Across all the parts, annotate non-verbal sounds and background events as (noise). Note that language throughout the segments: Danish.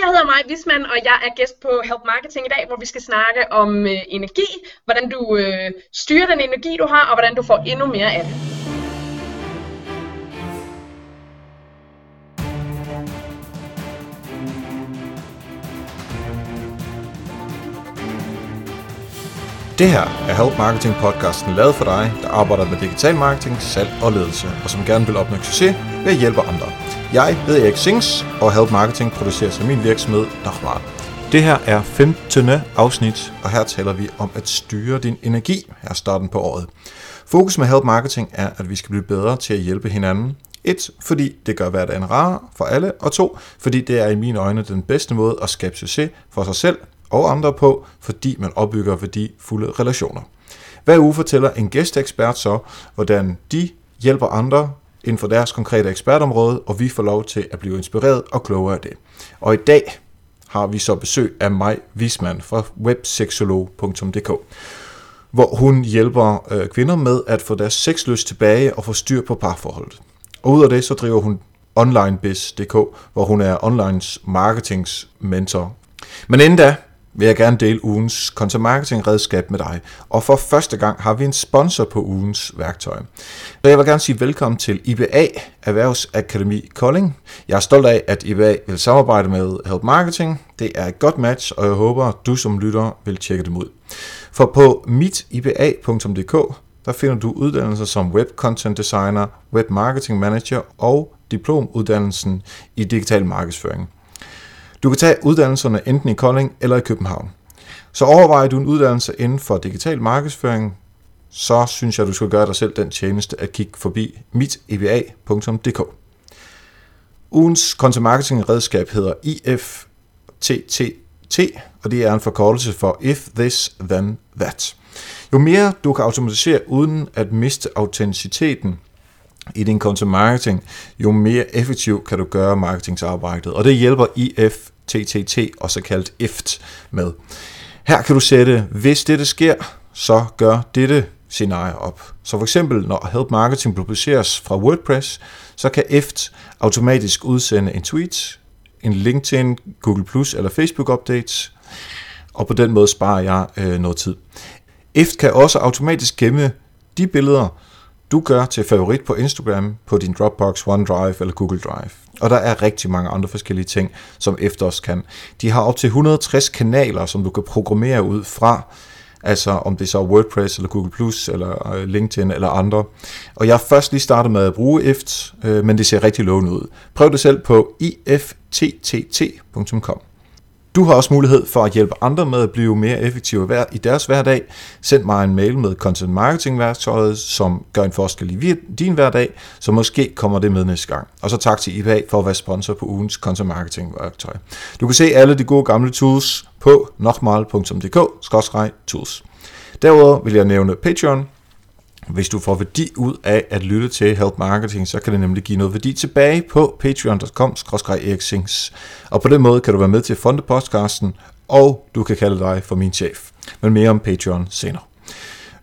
jeg hedder Maja Wisman, og jeg er gæst på Help Marketing i dag, hvor vi skal snakke om øh, energi, hvordan du øh, styrer den energi, du har, og hvordan du får endnu mere af det. Det her er Help Marketing podcasten lavet for dig, der arbejder med digital marketing, salg og ledelse, og som gerne vil opnå succes ved at hjælpe andre. Jeg hedder Erik Sings, og Help Marketing produceres af min virksomhed Nochmal. Det her er 15. afsnit, og her taler vi om at styre din energi her starten på året. Fokus med Help Marketing er, at vi skal blive bedre til at hjælpe hinanden. Et, fordi det gør hverdagen rar for alle, og to, fordi det er i mine øjne den bedste måde at skabe succes for sig selv og andre på, fordi man opbygger værdifulde relationer. Hver uge fortæller en gæsteekspert så, hvordan de hjælper andre inden for deres konkrete ekspertområde, og vi får lov til at blive inspireret og klogere af det. Og i dag har vi så besøg af Maj Wisman fra webseksolog.dk, hvor hun hjælper øh, kvinder med at få deres sexlyst tilbage og få styr på parforholdet. Og ud af det så driver hun onlinebiz.dk, hvor hun er online marketingsmentor. Men inden da, vil jeg gerne dele ugens content marketing redskab med dig. Og for første gang har vi en sponsor på ugens værktøj. Så jeg vil gerne sige velkommen til IBA Erhvervsakademi Kolding. Jeg er stolt af, at IBA vil samarbejde med Help Marketing. Det er et godt match, og jeg håber, at du som lytter vil tjekke dem ud. For på mitiba.dk der finder du uddannelser som Web Content Designer, Web Marketing Manager og diplomuddannelsen i digital markedsføring. Du kan tage uddannelserne enten i Kolding eller i København. Så overvejer du en uddannelse inden for digital markedsføring, så synes jeg, du skal gøre dig selv den tjeneste at kigge forbi miteba.dk. Ugens content marketing redskab hedder IFTTT, og det er en forkortelse for If This Then That. Jo mere du kan automatisere uden at miste autenticiteten, i din content marketing, jo mere effektivt kan du gøre marketingsarbejdet. Og det hjælper IFTTT, også kaldt IFT, med. Her kan du sætte, hvis dette sker, så gør dette scenarie op. Så for eksempel, når Help Marketing publiceres fra WordPress, så kan EFT automatisk udsende en tweet, en LinkedIn, Google Plus eller Facebook updates, og på den måde sparer jeg øh, noget tid. EFT kan også automatisk gemme de billeder, du gør til favorit på Instagram, på din Dropbox, OneDrive eller Google Drive. Og der er rigtig mange andre forskellige ting, som Efterårs kan. De har op til 160 kanaler, som du kan programmere ud fra, altså om det er så WordPress eller Google Plus eller øh, LinkedIn eller andre. Og jeg har først lige startet med at bruge Eft, øh, men det ser rigtig lovende ud. Prøv det selv på ifttt.com. Du har også mulighed for at hjælpe andre med at blive mere effektive i deres hverdag. Send mig en mail med content marketing værktøjet, som gør en forskel i din hverdag, så måske kommer det med næste gang. Og så tak til IPA for at være sponsor på ugens content marketing værktøj. Du kan se alle de gode gamle tools på nokmal.dk-tools. Derudover vil jeg nævne Patreon, hvis du får værdi ud af at lytte til Help Marketing, så kan det nemlig give noget værdi tilbage på patreon.com eriksings. Og på den måde kan du være med til at fonde podcasten, og du kan kalde dig for min chef. Men mere om Patreon senere.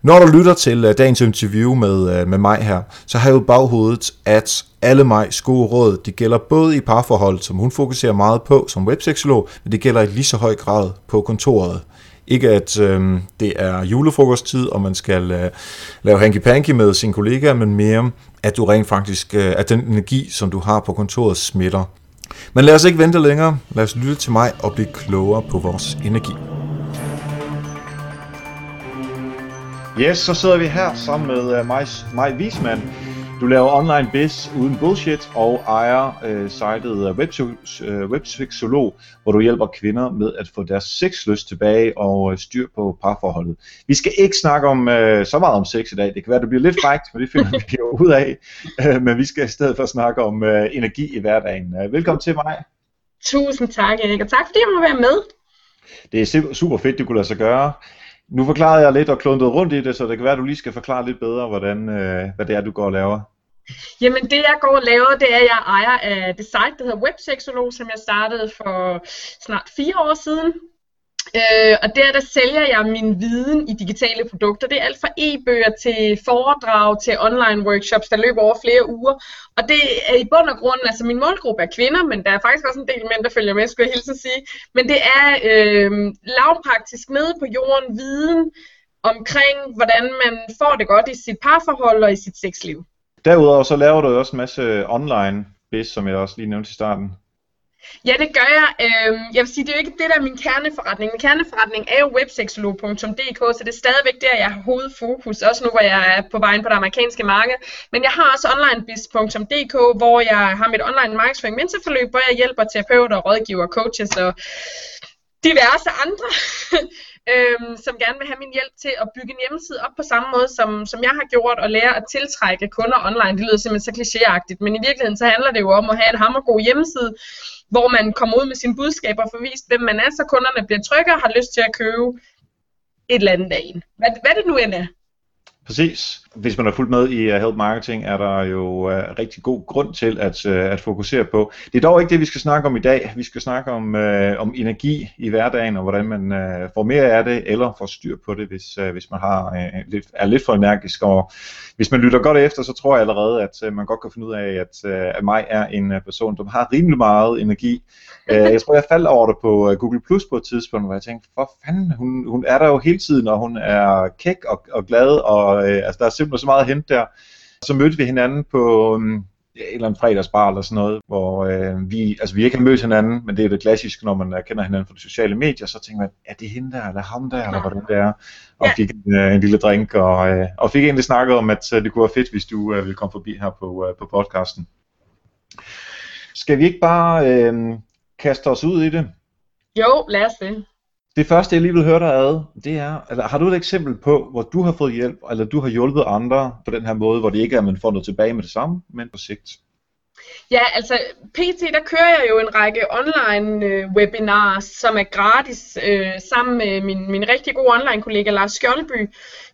Når du lytter til øh, dagens interview med, øh, med mig her, så har jeg jo baghovedet, at alle Majs gode råd, de gælder både i parforhold, som hun fokuserer meget på som webseksolog, men det gælder i lige så høj grad på kontoret. Ikke at øh, det er julefrokosttid, og man skal øh, lave hanky-panky med sin kollega, men mere at du rent faktisk, øh, at den energi, som du har på kontoret, smitter. Men lad os ikke vente længere. Lad os lytte til mig og blive klogere på vores energi. Yes, så sidder vi her sammen med øh, uh, Maj, Maj Wiesmann, du laver online biz uden bullshit og ejer øh, sitet øh, Websexolog, hvor du hjælper kvinder med at få deres sexlyst tilbage og øh, styr på parforholdet. Vi skal ikke snakke om øh, så meget om sex i dag. Det kan være, det bliver lidt frækt, men det finder vi jo (laughs) ud af. Øh, men vi skal i stedet for snakke om øh, energi i hverdagen. Øh, velkommen til mig. Tusind tak, Erik, og tak fordi jeg må være med. Det er super fedt, du kunne lade sig gøre. Nu forklarede jeg lidt og kluntede rundt i det, så det kan være, at du lige skal forklare lidt bedre, hvordan, øh, hvad det er, du går og laver. Jamen det jeg går og laver, det er, at jeg ejer af det site, der hedder Websexolog, som jeg startede for snart fire år siden. Øh, og der, der sælger jeg min viden i digitale produkter. Det er alt fra e-bøger til foredrag til online workshops, der løber over flere uger. Og det er i bund og grund, altså min målgruppe er kvinder, men der er faktisk også en del mænd, der følger med, skulle jeg hilse at sige. Men det er øh, lavpraktisk nede på jorden viden omkring, hvordan man får det godt i sit parforhold og i sit sexliv. Derudover så laver du også en masse online biz, som jeg også lige nævnte i starten. Ja, det gør jeg. Øhm, jeg vil sige, det er jo ikke det, der er min kerneforretning. Min kerneforretning er jo websexolog.dk, så det er stadigvæk der, jeg har hovedfokus, også nu, hvor jeg er på vejen på det amerikanske marked. Men jeg har også onlinebiz.dk, hvor jeg har mit online markedsføring mentorforløb, hvor jeg hjælper terapeuter, rådgiver, coaches og diverse andre, (laughs) øhm, som gerne vil have min hjælp til at bygge en hjemmeside op på samme måde, som, som jeg har gjort, og lære at tiltrække kunder online. Det lyder simpelthen så klichéagtigt, men i virkeligheden så handler det jo om at have en hammergod hjemmeside, hvor man kommer ud med sine budskaber og får vist, hvem man er, så kunderne bliver trygge og har lyst til at købe et eller andet af en. Hvad, hvad det nu end er. Præcis. Hvis man har fulgt med i uh, Help Marketing, er der jo uh, rigtig god grund til at, uh, at fokusere på. Det er dog ikke det, vi skal snakke om i dag. Vi skal snakke om, uh, om energi i hverdagen, og hvordan man uh, får mere af det, eller får styr på det, hvis, uh, hvis man har, uh, lidt, er lidt for energisk. Og hvis man lytter godt efter, så tror jeg allerede, at uh, man godt kan finde ud af, at, uh, at mig er en uh, person, der har rimelig meget energi. Uh, jeg tror, jeg faldt over det på uh, Google Plus på et tidspunkt, hvor jeg tænkte, for fanden, hun, hun er der jo hele tiden, og hun er kæk og, og glad, og uh, altså, der er simpelthen så meget at hente der. Så mødte vi hinanden på um, en eller anden fredagsbar eller sådan noget, hvor øh, vi, altså vi ikke har mødt hinanden, men det er det klassiske, når man uh, kender hinanden fra de sociale medier, så tænker man, er det hende der, eller ham der, eller hvordan det er, og ja. fik en, uh, en lille drink, og, uh, og fik egentlig snakket om, at uh, det kunne være fedt, hvis du uh, ville komme forbi her på, uh, på podcasten. Skal vi ikke bare øh, kaste os ud i det? Jo, lad os det. Det første, jeg lige vil høre dig ad, det er, eller har du et eksempel på, hvor du har fået hjælp, eller du har hjulpet andre på den her måde, hvor det ikke er, at man får noget tilbage med det samme, men på sigt? Ja, altså PT, der kører jeg jo en række online øh, webinars, som er gratis, øh, sammen med min, min rigtig gode online kollega Lars Skjoldby,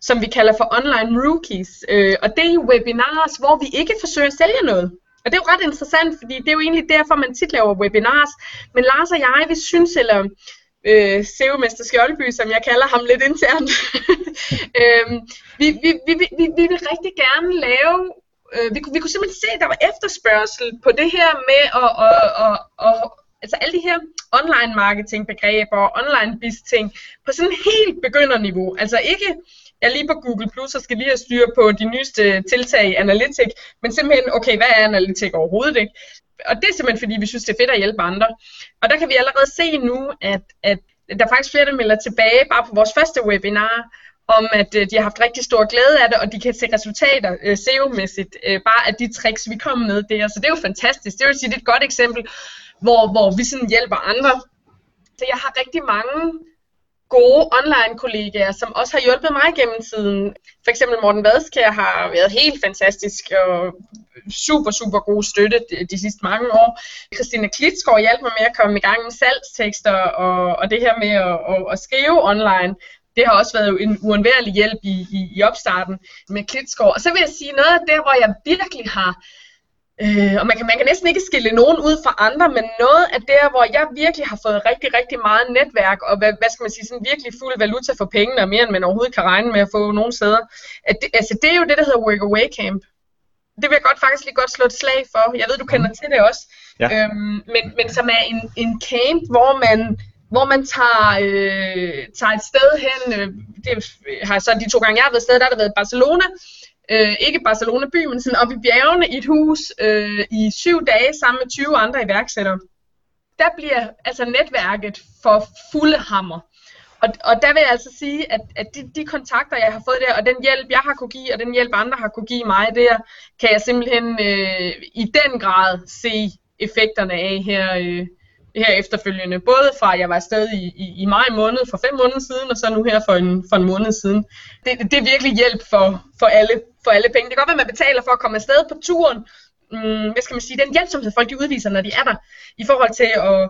som vi kalder for Online Rookies. Øh, og det er jo webinars, hvor vi ikke forsøger at sælge noget. Og det er jo ret interessant, fordi det er jo egentlig derfor, man tit laver webinars. Men Lars og jeg, vi synes, eller øh, SEO-mester Skjoldby, som jeg kalder ham lidt internt, (laughs) øh, vi, vi, vi, vi, vi vil rigtig gerne lave øh, vi, vi kunne simpelthen se, at der var efterspørgsel på det her med at, at, at, at, altså alle de her online marketing begreber og online biz ting på sådan en helt begynderniveau. Altså ikke jeg er lige på Google Plus og skal lige have styr på de nyeste tiltag i Analytic, men simpelthen, okay, hvad er Analytic overhovedet ikke? Og det er simpelthen, fordi vi synes, det er fedt at hjælpe andre. Og der kan vi allerede se nu, at, at der er faktisk flere, der melder tilbage, bare på vores første webinar, om at øh, de har haft rigtig stor glæde af det, og de kan se resultater øh, SEO-mæssigt, øh, bare af de tricks, vi kom med der. Så det er jo fantastisk. Det vil sige, det er et godt eksempel, hvor, hvor vi sådan hjælper andre. Så jeg har rigtig mange gode online-kollegaer, som også har hjulpet mig gennem tiden. For eksempel Morten Vadskær har været helt fantastisk og super, super god støtte de, de sidste mange år. Christina Klitsgaard hjalp mig med at komme i gang med salgstekster og, og det her med at, at, at skrive online. Det har også været en uundværlig hjælp i, i, i opstarten med Klitsgaard. Og så vil jeg sige noget af det, hvor jeg virkelig har Øh, og man kan, man kan næsten ikke skille nogen ud fra andre, men noget af det, hvor jeg virkelig har fået rigtig, rigtig meget netværk, og hvad, hvad skal man sige, sådan virkelig fuld valuta for pengene, og mere end man overhovedet kan regne med at få nogle steder, at det, altså det er jo det, der hedder Work Away Camp. Det vil jeg godt faktisk lige godt slå et slag for. Jeg ved, du kender til det også. Ja. Øhm, men, men som er en, en camp, hvor man hvor man tager, øh, tager et sted hen, øh, det har så de to gange jeg har været sted, der har det været Barcelona, øh, ikke Barcelona by, men sådan op i bjergene i et hus øh, i syv dage sammen med 20 andre iværksættere. Der bliver altså netværket for fulde hammer. Og, og der vil jeg altså sige, at, at de, de kontakter, jeg har fået der, og den hjælp, jeg har kunne give, og den hjælp, andre har kunne give mig der, kan jeg simpelthen øh, i den grad se effekterne af her, øh, her efterfølgende. Både fra, at jeg var afsted i, i, i maj måned for fem måneder siden, og så nu her for en, for en måned siden. Det, det er virkelig hjælp for, for, alle, for alle penge. Det kan godt være, at man betaler for at komme afsted på turen. Mm, hvad skal man sige? Den hjælpsomhed, folk de udviser, når de er der, i forhold til at,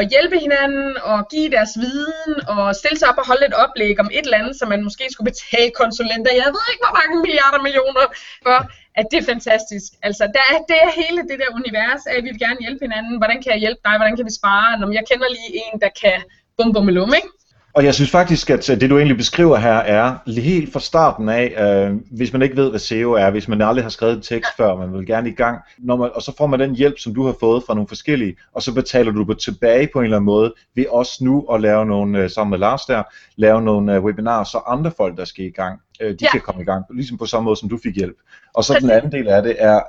at hjælpe hinanden og give deres viden og stille sig op og holde et oplæg om et eller andet, som man måske skulle betale konsulenter. Jeg ved ikke, hvor mange milliarder millioner for at det er fantastisk. Altså, der er, det er hele det der univers af, at vi vil gerne hjælpe hinanden. Hvordan kan jeg hjælpe dig? Hvordan kan vi spare? Når jeg kender lige en, der kan bum bum lum, ikke? Og jeg synes faktisk, at det du egentlig beskriver her er helt fra starten af, øh, hvis man ikke ved, hvad SEO er, hvis man aldrig har skrevet en tekst før, man vil gerne i gang, når man, og så får man den hjælp, som du har fået fra nogle forskellige, og så betaler du det tilbage på en eller anden måde, ved også nu at lave nogle, øh, sammen med Lars der, lave nogle øh, webinarer, så andre folk, der skal i gang, øh, de ja. kan komme i gang, ligesom på samme måde, som du fik hjælp. Og så den anden del af det er,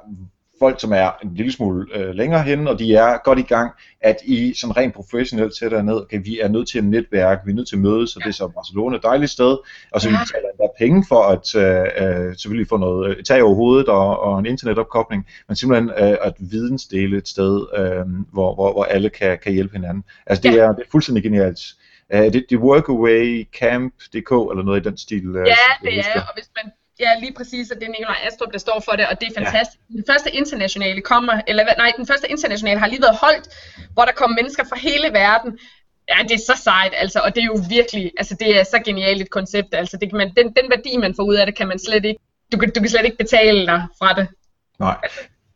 folk, som er en lille smule øh, længere henne, og de er godt i gang, at I sådan rent professionelt sætter ned, okay, vi er nødt til at netværke, vi er nødt til at mødes, så det er så Barcelona et dejligt sted, og så ja. vi betaler endda penge for at øh, øh, selvfølgelig få noget øh, tag over hovedet og, og en internetopkobling, men simpelthen øh, at vidensdele et sted, øh, hvor, hvor, hvor alle kan, kan hjælpe hinanden. Altså det, ja. er, det er fuldstændig genialt. Uh, det, det er workawaycamp.dk eller noget i den stil. Ja, det er, og hvis man Ja, lige præcis, og det er Nikolaj Astrup, der står for det, og det er fantastisk. Ja. Den første internationale kommer, eller nej, den første internationale har lige været holdt, hvor der kom mennesker fra hele verden. Ja, det er så sejt, altså, og det er jo virkelig, altså det er så genialt et koncept, altså det kan man, den, den værdi, man får ud af det, kan man slet ikke, du kan, du kan slet ikke betale dig fra det. Nej.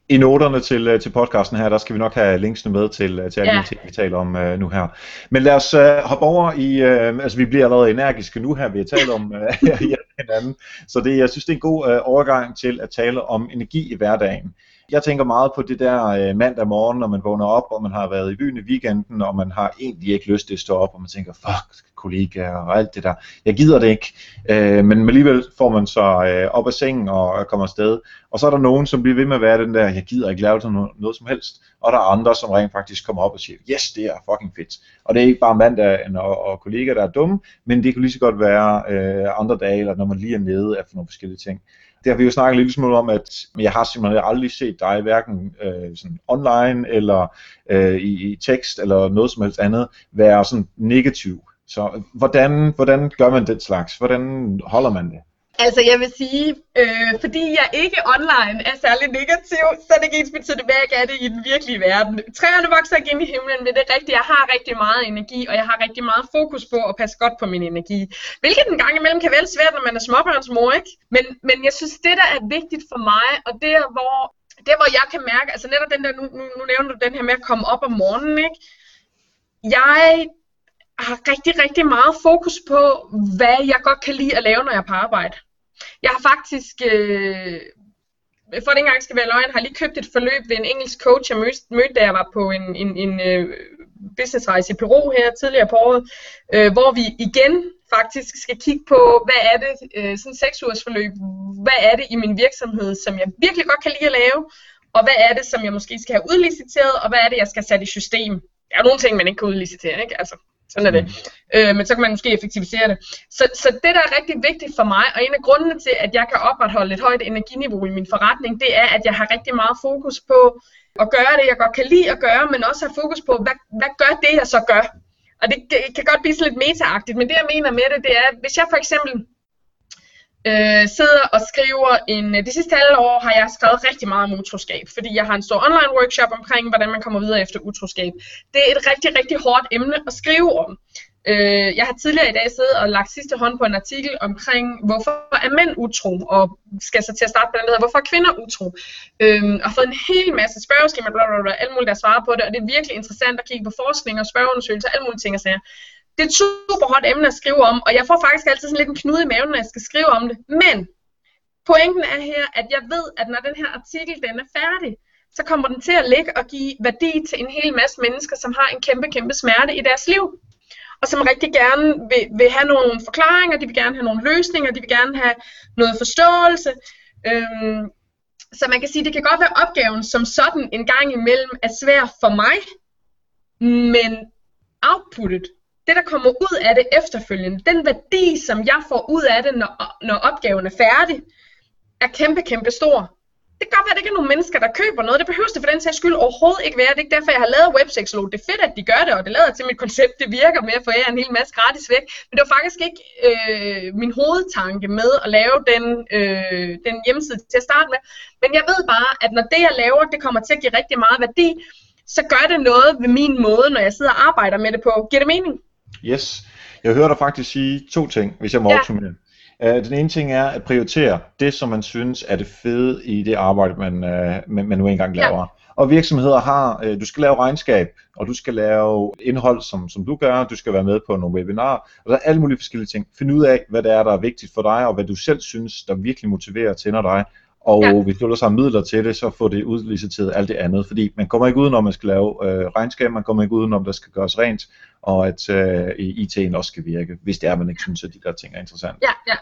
I noterne til, øh, til podcasten her, der skal vi nok have linksene med til, øh, til alle ja. de ting, vi taler om uh, nu her. Men lad os uh, hoppe over i, uh, altså vi bliver allerede energiske nu her ved at tale om (laughs) uh, hinanden, så det, jeg synes det er en god uh, overgang til at tale om energi i hverdagen. Jeg tænker meget på det der øh, mandag morgen, når man vågner op, og man har været i byen i weekenden, og man har egentlig ikke lyst til at stå op, og man tænker, fuck, kollegaer og alt det der. Jeg gider det ikke. Øh, men alligevel får man så øh, op af sengen og kommer afsted. Og så er der nogen, som bliver ved med at være den der, jeg gider ikke lave noget, noget som helst. Og der er andre, som rent faktisk kommer op og siger, yes, det er fucking fedt. Og det er ikke bare mandag og, og kollegaer, der er dumme, men det kan lige så godt være øh, andre dage, eller når man lige er nede efter nogle forskellige ting det har vi jo snakket lidt smule om, at jeg har simpelthen aldrig set dig hverken øh, sådan online eller øh, i, i tekst eller noget som helst andet være sådan negativ. Så øh, hvordan, hvordan gør man den slags? Hvordan holder man det? Altså jeg vil sige, øh, fordi jeg ikke online er særlig negativ, så er det ikke ens betydende, hvad jeg er det i den virkelige verden. Træerne vokser ikke ind i himlen, men det er rigtigt, jeg har rigtig meget energi, og jeg har rigtig meget fokus på at passe godt på min energi. Hvilket en gang imellem kan være svært, når man er småbørnsmor, ikke? Men, men jeg synes, det der er vigtigt for mig, og det er hvor, det hvor jeg kan mærke, altså netop den der, nu, nu, nu nævner du den her med at komme op om morgenen, ikke? Jeg har rigtig, rigtig meget fokus på, hvad jeg godt kan lide at lave, når jeg er på arbejde. Jeg har faktisk, øh, for den det ikke engang skal være løgn, har lige købt et forløb ved en engelsk coach, jeg mødte, da jeg var på en, en, en øh, businessrejse i Peru her tidligere på året, øh, hvor vi igen faktisk skal kigge på, hvad er det, øh, sådan seks ugers forløb, hvad er det i min virksomhed, som jeg virkelig godt kan lide at lave, og hvad er det, som jeg måske skal have udliciteret, og hvad er det, jeg skal sætte i system. Der er nogle ting, man ikke kan udlicitere, ikke? Altså, sådan er det. Øh, men så kan man måske effektivisere det. Så, så det, der er rigtig vigtigt for mig, og en af grundene til, at jeg kan opretholde et højt energiniveau i min forretning, det er, at jeg har rigtig meget fokus på at gøre det, jeg godt kan lide at gøre, men også have fokus på, hvad, hvad gør det, jeg så gør? Og det kan godt blive sådan lidt metaagtigt, men det jeg mener med det, det er, hvis jeg for eksempel øh, sidder og skriver en, øh, De sidste halve år har jeg skrevet rigtig meget om utroskab, fordi jeg har en stor online workshop omkring, hvordan man kommer videre efter utroskab. Det er et rigtig, rigtig hårdt emne at skrive om. Øh, jeg har tidligere i dag siddet og lagt sidste hånd på en artikel omkring, hvorfor er mænd utro, og skal så til at starte på den, der hedder, hvorfor er kvinder utro. Øh, og fået en hel masse spørgeskemaer, bla, bla, bla, alt muligt, der svarer på det, og det er virkelig interessant at kigge på forskning og spørgeundersøgelser, alt muligt ting og sager det er et super hot emne at skrive om, og jeg får faktisk altid sådan lidt en knude i maven, når jeg skal skrive om det. Men pointen er her, at jeg ved, at når den her artikel den er færdig, så kommer den til at ligge og give værdi til en hel masse mennesker, som har en kæmpe, kæmpe smerte i deres liv. Og som rigtig gerne vil, vil have nogle forklaringer, de vil gerne have nogle løsninger, de vil gerne have noget forståelse. Øhm, så man kan sige, det kan godt være opgaven som sådan en gang imellem er svær for mig, men outputtet det, der kommer ud af det efterfølgende, den værdi, som jeg får ud af det, når, når opgaven er færdig, er kæmpe, kæmpe stor. Det kan godt være, at det ikke er nogen mennesker, der køber noget. Det behøver det for den sags skyld overhovedet ikke være. Det er ikke derfor, jeg har lavet websexolog. Det er fedt, at de gør det, og det lader til mit koncept. Det virker med at få jer en hel masse gratis væk. Men det var faktisk ikke øh, min hovedtanke med at lave den, øh, den hjemmeside til at starte med. Men jeg ved bare, at når det, jeg laver, det kommer til at give rigtig meget værdi, så gør det noget ved min måde, når jeg sidder og arbejder med det på. Giver det mening? Yes. Jeg hører dig faktisk sige to ting, hvis jeg må ja. opsummere. Uh, den ene ting er at prioritere det, som man synes er det fede i det arbejde, man, uh, man, man nu engang laver. Ja. Og virksomheder har, øh, du skal lave regnskab, og du skal lave indhold, som, som du gør, du skal være med på nogle webinarer, og der er alle mulige forskellige ting. Find ud af, hvad det er, der er vigtigt for dig, og hvad du selv synes, der virkelig motiverer og tænder dig, og ja. hvis du ellers har midler til det, så få det udliciteret alt det andet. Fordi man kommer ikke ud, når man skal lave øh, regnskab, man kommer ikke ud, når der skal gøres rent, og at øh, IT'en også skal virke, hvis det er, man ikke synes, at de der ting er interessante. Ja, ja.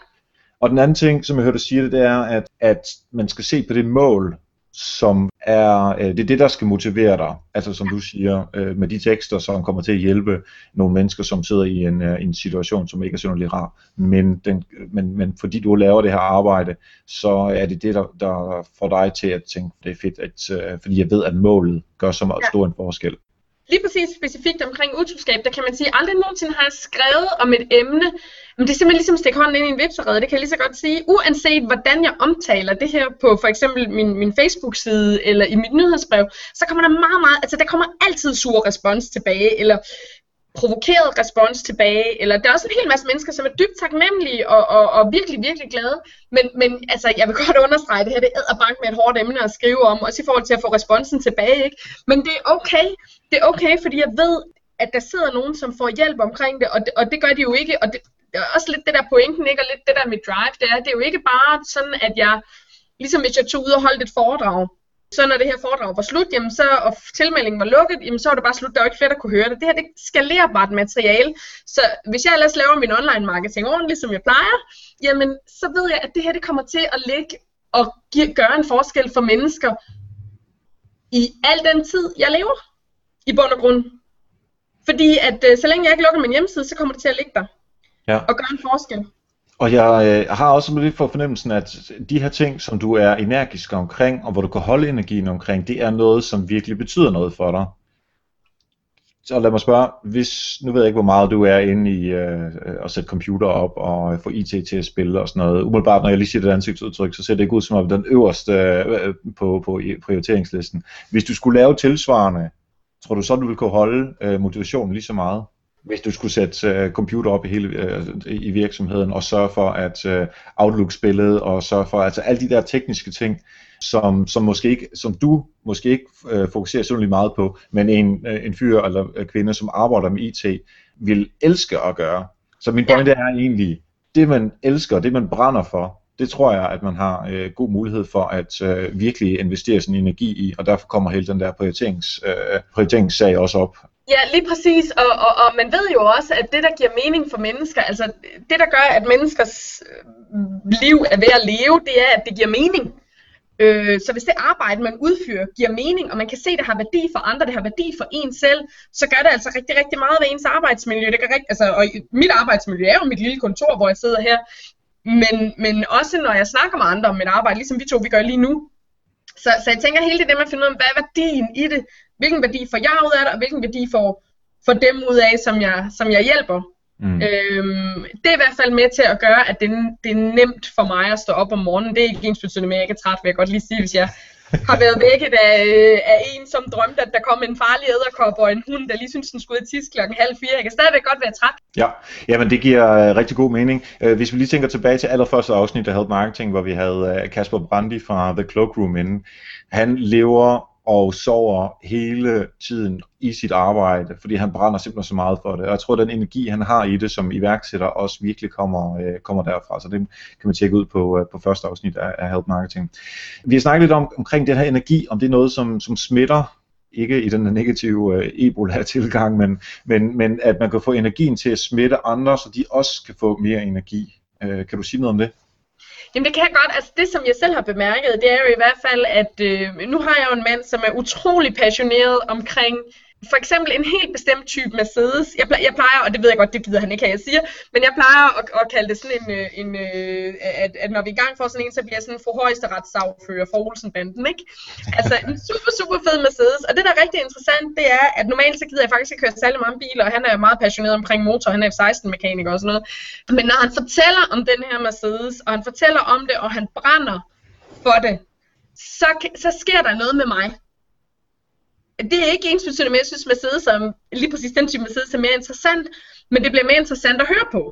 Og den anden ting, som jeg hørte dig sige, det, det er, at, at man skal se på det mål, som er, øh, det er det, der skal motivere dig. Altså som du siger, øh, med de tekster, som kommer til at hjælpe nogle mennesker, som sidder i en, øh, en situation, som ikke er synderlig rar. Men, den, men, men fordi du laver det her arbejde, så er det det, der, der får dig til at tænke, det er fedt, at, fordi jeg ved, at målet gør så meget stor en forskel lige præcis specifikt omkring utroskab, der kan man sige, aldrig nogensinde har jeg skrevet om et emne, men det er simpelthen ligesom at stikke hånden ind i en vipserede, det kan jeg lige så godt sige, uanset hvordan jeg omtaler det her på for eksempel min, min Facebook-side eller i mit nyhedsbrev, så kommer der meget, meget, altså der kommer altid sur respons tilbage, eller provokeret respons tilbage, eller der er også en hel masse mennesker, som er dybt taknemmelige og, og, og virkelig, virkelig glade, men, men altså, jeg vil godt understrege det her, det er bank med et hårdt emne at skrive om, også i forhold til at få responsen tilbage, ikke? men det er okay, det er okay, fordi jeg ved, at der sidder nogen, som får hjælp omkring det, og det, og det gør de jo ikke, og det, er også lidt det der pointen, ikke? og lidt det der med drive, det er, det er jo ikke bare sådan, at jeg, ligesom hvis jeg tog ud og holdt et foredrag, så når det her foredrag var slut, jamen så, og tilmeldingen var lukket, jamen så var det bare slut, der var ikke flere, der kunne høre det. Det her, det skalerbart materiale. Så hvis jeg ellers laver min online marketing ordentligt, som jeg plejer, jamen så ved jeg, at det her, det kommer til at ligge og give, gøre en forskel for mennesker i al den tid, jeg lever, i bund og grund. Fordi at øh, så længe jeg ikke lukker min hjemmeside, så kommer det til at ligge der. Ja. Og gøre en forskel. Og jeg øh, har også lidt for fornemmelsen, at de her ting, som du er energisk omkring, og hvor du kan holde energien omkring, det er noget, som virkelig betyder noget for dig. Så lad mig spørge, hvis, nu ved jeg ikke, hvor meget du er inde i øh, at sætte computer op og øh, få IT til at spille og sådan noget. Umiddelbart, når jeg lige siger det ansigtsudtryk, så ser det ikke ud som om den øverste øh, øh på, på prioriteringslisten. Hvis du skulle lave tilsvarende, tror du så, du ville kunne holde øh, motivationen lige så meget? Hvis du skulle sætte uh, computer op i hele uh, i virksomheden og sørge for at uh, Outlook spillede og sørge for altså alle de der tekniske ting som som måske ikke som du måske ikke uh, fokuserer så meget på, men en uh, en fyr eller en kvinde som arbejder med IT vil elske at gøre. Så min pointe er egentlig det man elsker, det man brænder for, det tror jeg, at man har øh, god mulighed for at øh, virkelig investere sin energi i, og derfor kommer hele den der prioriterings, øh, prioriteringssag også op. Ja, lige præcis, og, og, og man ved jo også, at det, der giver mening for mennesker, altså det, der gør, at menneskers øh, liv er ved at leve, det er, at det giver mening. Øh, så hvis det arbejde, man udfører, giver mening, og man kan se, at det har værdi for andre, det har værdi for en selv, så gør det altså rigtig, rigtig meget ved ens arbejdsmiljø. Det gør rigtig, altså, og mit arbejdsmiljø er jo mit lille kontor, hvor jeg sidder her. Men, men også når jeg snakker med andre om mit arbejde, ligesom vi to vi gør lige nu. Så, så jeg tænker hele det der med at finde ud af, hvad er værdien i det? Hvilken værdi får jeg ud af det, og hvilken værdi får, får dem ud af, som jeg, som jeg hjælper. Mm. Øhm, det er i hvert fald med til at gøre, at det, det er nemt for mig at stå op om morgenen. Det er ikke ens betydende med, at jeg ikke er træt, vil jeg godt lige sige, hvis jeg har været vækket af, af en, som drømte, at der kom en farlig æderkop og en hund, der lige synes, den skulle ud tis klokken halv fire. Jeg kan stadigvæk godt være træt. Ja, jamen det giver uh, rigtig god mening. Uh, hvis vi lige tænker tilbage til allerførste afsnit af Help Marketing, hvor vi havde Kasper Brandi fra The Cloakroom inde. Han lever og sover hele tiden i sit arbejde, fordi han brænder simpelthen så meget for det. Og jeg tror, at den energi, han har i det som iværksætter, også virkelig kommer, øh, kommer derfra. Så det kan man tjekke ud på, øh, på første afsnit af, af Help Marketing. Vi har snakket lidt om, omkring den her energi, om det er noget, som, som smitter, ikke i den negative øh, ebola-tilgang, men, men, men at man kan få energien til at smitte andre, så de også kan få mere energi. Øh, kan du sige noget om det? Jamen det kan jeg godt. Altså det, som jeg selv har bemærket, det er jo i hvert fald, at øh, nu har jeg jo en mand, som er utrolig passioneret omkring for eksempel en helt bestemt type Mercedes. Jeg, plejer, jeg plejer, og det ved jeg godt, det gider han ikke kan jeg siger, men jeg plejer at, at kalde det sådan en, øh, en, en at, at når vi er i gang for sådan en, så bliver jeg sådan en for højesteretssagfører for Olsenbanden, ikke? Altså en super, super fed Mercedes. Og det, der er rigtig interessant, det er, at normalt så gider jeg faktisk ikke køre særlig mange biler, og han er meget passioneret omkring motor, han er F-16-mekaniker og sådan noget. Men når han fortæller om den her Mercedes, og han fortæller om det, og han brænder for det, så, så sker der noget med mig det er ikke ens betydende, men jeg synes Mercedes som, lige præcis den type Mercedes er mere interessant, men det bliver mere interessant at høre på.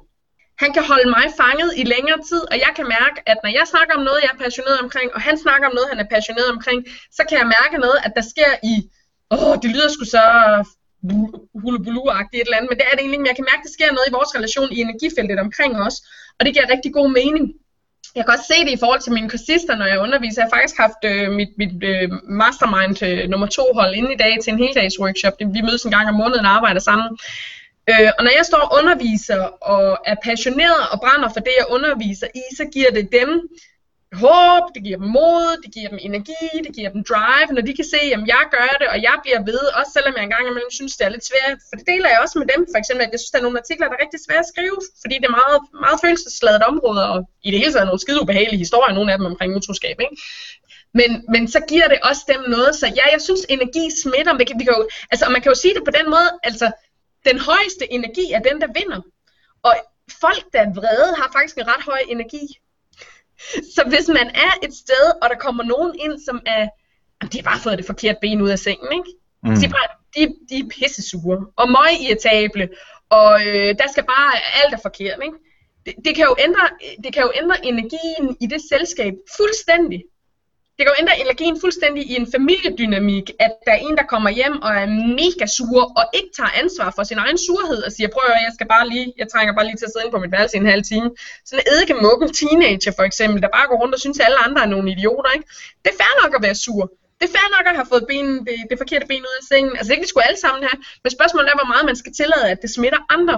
Han kan holde mig fanget i længere tid, og jeg kan mærke, at når jeg snakker om noget, jeg er passioneret omkring, og han snakker om noget, han er passioneret omkring, så kan jeg mærke noget, at der sker i, åh, det lyder sgu så hulubulu-agtigt et eller andet, men det er det egentlig men jeg kan mærke, at der sker noget i vores relation i energifeltet omkring os, og det giver rigtig god mening. Jeg kan også se det i forhold til mine kursister, når jeg underviser. Jeg har faktisk haft øh, mit, mit øh, mastermind øh, nummer to hold inde i dag til en heldags workshop. Vi mødes en gang om måneden og arbejder sammen. Øh, og når jeg står og underviser og er passioneret og brænder for det, jeg underviser i, så giver det dem håb, det giver dem mod, det giver dem energi, det giver dem drive, når de kan se, at jeg gør det, og jeg bliver ved, også selvom jeg engang imellem synes, det er lidt svært. For det deler jeg også med dem, for eksempel, at jeg synes, der er nogle artikler, der er rigtig svære at skrive, fordi det er meget, meget følelsesladet område, og i det hele taget nogle skide ubehagelige historier, nogle af dem omkring utroskab, ikke? Men, men så giver det også dem noget, så ja, jeg synes, energi smitter. Vi kan, vi kan jo, altså, man kan jo sige det på den måde, altså, den højeste energi er den, der vinder. Og folk, der er vrede, har faktisk en ret høj energi. (laughs) Så hvis man er et sted, og der kommer nogen ind, som er, de har bare fået det forkerte ben ud af sengen, ikke? Mm. De, er bare, de, de er pissesure, og møg irritable, og øh, der skal bare, alt er forkert, ikke? Det, det, kan jo ændre, det kan jo ændre energien i det selskab fuldstændig det kan jo ændre allergien fuldstændig i en familiedynamik, at der er en, der kommer hjem og er mega sur, og ikke tager ansvar for sin egen surhed, og siger, prøv at jeg skal bare lige, jeg trænger bare lige til at sidde inde på mit værelse i en halv time. Sådan en eddikemukken teenager for eksempel, der bare går rundt og synes, at alle andre er nogle idioter, ikke? Det er fair nok at være sur. Det er fair nok at have fået benen, det, det forkerte ben ud af sengen. Altså det kan vi sgu alle sammen have. Men spørgsmålet er, hvor meget man skal tillade, at det smitter andre.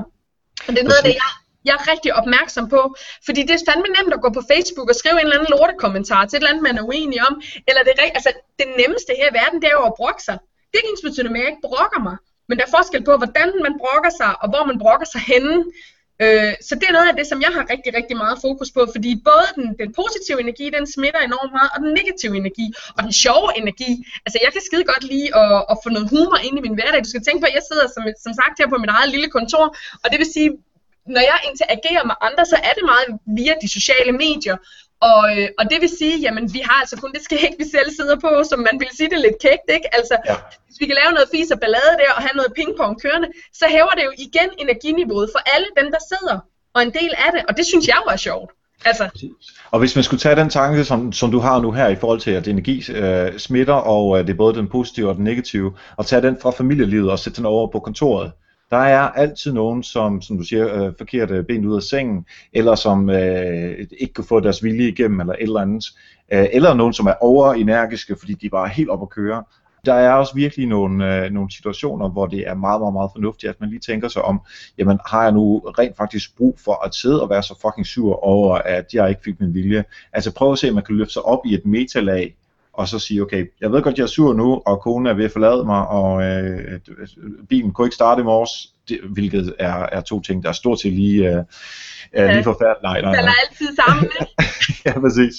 Og det er noget af det, jeg jeg er rigtig opmærksom på. Fordi det er fandme nemt at gå på Facebook og skrive en eller anden lortekommentar til et eller andet, man er uenig om. Eller det, altså, det nemmeste her i verden, det er jo at brokke sig. Det er ikke ens betydende at jeg ikke brokker mig. Men der er forskel på, hvordan man brokker sig, og hvor man brokker sig henne. Øh, så det er noget af det, som jeg har rigtig, rigtig meget fokus på, fordi både den, den positive energi, den smitter enormt meget, og den negative energi, og den sjove energi. Altså jeg kan skide godt lide at, at få noget humor ind i min hverdag. Du skal tænke på, at jeg sidder som, som sagt her på mit eget lille kontor, og det vil sige, når jeg interagerer med andre, så er det meget via de sociale medier. Og, øh, og det vil sige, jamen vi har altså kun det skæg, vi selv sidder på, som man vil sige det lidt kægt, ikke? Altså, ja. hvis vi kan lave noget fis og ballade der, og have noget pingpong kørende, så hæver det jo igen energiniveauet for alle dem, der sidder, og en del af det, og det synes jeg jo er sjovt. Altså. Og hvis man skulle tage den tanke, som, som du har nu her i forhold til, at energi øh, smitter, og øh, det er både den positive og den negative, og tage den fra familielivet og sætte den over på kontoret, der er altid nogen, som, som du siger, øh, forkert øh, ben ud af sengen, eller som øh, ikke kan få deres vilje igennem, eller et eller andet. Øh, eller nogen, som er overenergiske, fordi de bare er helt op at køre. Der er også virkelig nogle, øh, nogle situationer, hvor det er meget, meget, meget fornuftigt, at man lige tænker sig om, jamen har jeg nu rent faktisk brug for at sidde og være så fucking sur over, at jeg ikke fik min vilje. Altså prøv at se, om man kan løfte sig op i et metalag, og så sige, okay, jeg ved godt, jeg er sur nu, og konen er ved at forlade mig, og øh, bilen kunne ikke starte i morges, det, hvilket er, er to ting, der er stort set lige, øh, ja, lige forfærdeligt. Nej, nej, nej. er altid sammen, (laughs) ja, præcis.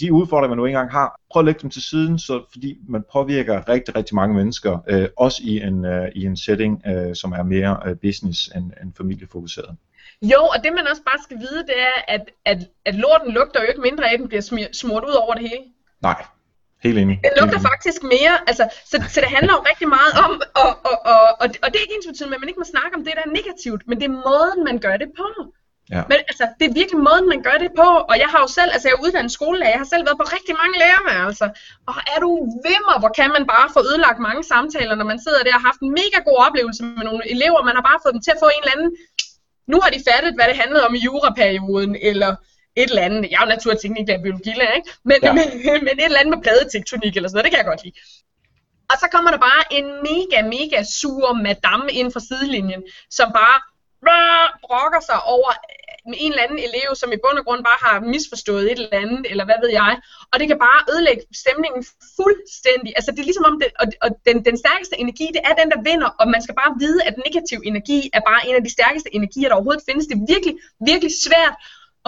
De udfordringer, man nu engang har, prøv at lægge dem til siden, så, fordi man påvirker rigtig, rigtig mange mennesker, øh, også i en, øh, i en setting, øh, som er mere øh, business end, end familiefokuseret. Jo, og det man også bare skal vide, det er, at, at, at lorten lugter jo ikke mindre af, at den bliver smurt ud over det hele. Nej, Helt enig. Det lugter faktisk mere, altså, så, så det handler jo rigtig meget om, og, og, og, og, og det er ikke ens betydende, at man ikke må snakke om det, der er negativt, men det er måden, man gør det på. Ja. Men altså, det er virkelig måden, man gør det på, og jeg har jo selv, altså jeg er uddannet skolelærer, jeg har selv været på rigtig mange lærerværelser, og er du vimmer, hvor kan man bare få ødelagt mange samtaler, når man sidder der og har haft en mega god oplevelse med nogle elever, man har bare fået dem til at få en eller anden, nu har de fattet, hvad det handlede om i juraperioden, eller et eller andet, jeg er jo naturteknik, er biologilærer, ikke? Men, ja. men, men et eller andet med pladetektonik eller sådan noget, det kan jeg godt lide. Og så kommer der bare en mega, mega sur madame ind fra sidelinjen, som bare brokker sig over en eller anden elev, som i bund og grund bare har misforstået et eller andet, eller hvad ved jeg. Og det kan bare ødelægge stemningen fuldstændig. Altså det er ligesom om, det, og, og den, den stærkeste energi, det er den, der vinder, og man skal bare vide, at negativ energi er bare en af de stærkeste energier, der overhovedet findes. Det er virkelig, virkelig svært